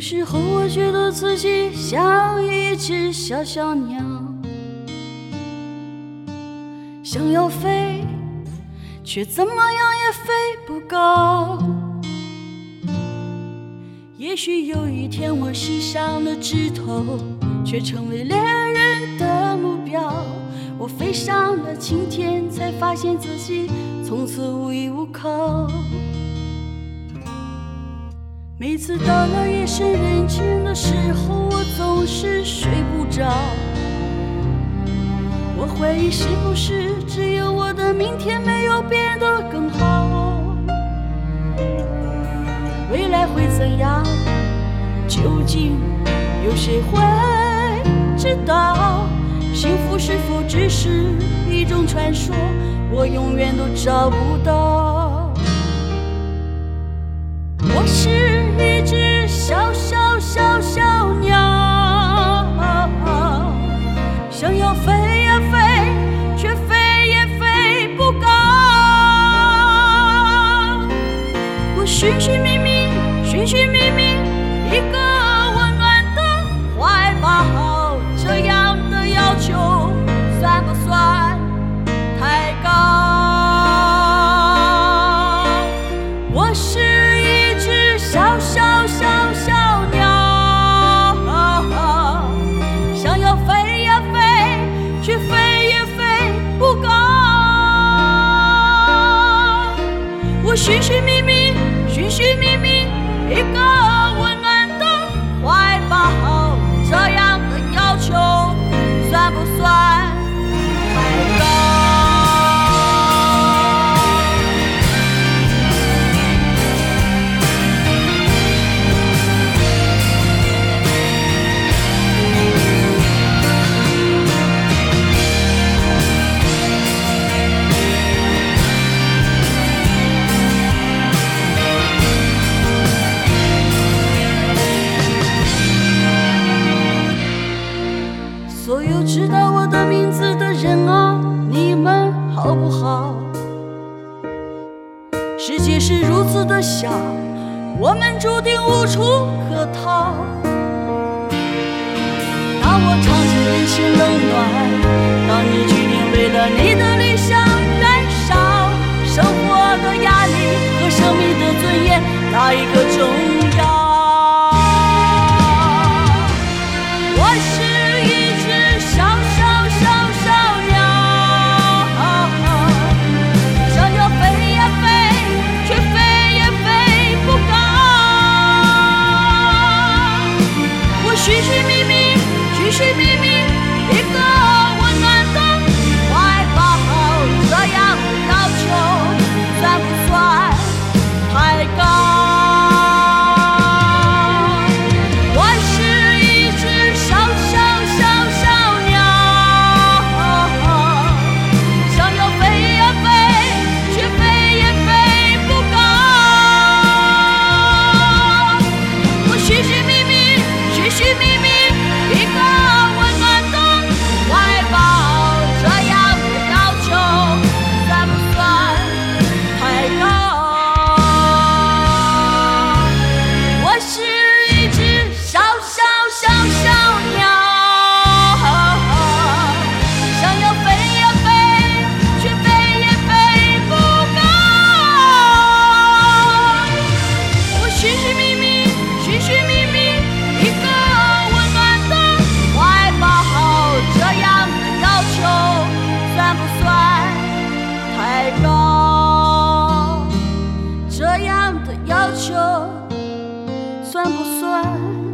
有时候我觉得自己像一只小小鸟，想要飞，却怎么样也飞不高。也许有一天我栖上了枝头，却成为猎人的目标。我飞上了青天，才发现自己从此无依无靠。每次到了夜深人静的时候，我总是睡不着。我怀疑是不是只有我的明天没有变得更好？未来会怎样？究竟有谁会知道？幸福是否只是一种传说？我永远都找不到。我是。一只小小小小鸟，想要飞呀飞，却飞也飞不高。我寻寻觅觅，寻寻觅觅一个寻寻觅觅，寻寻觅觅。所有知道我的名字的人啊，你们好不好？世界是如此的小，我们注定无处可逃。当我尝尽人情冷暖，当你去定为了你的理想燃烧，生活的压力和生命的尊严，哪一个重？要求算不算？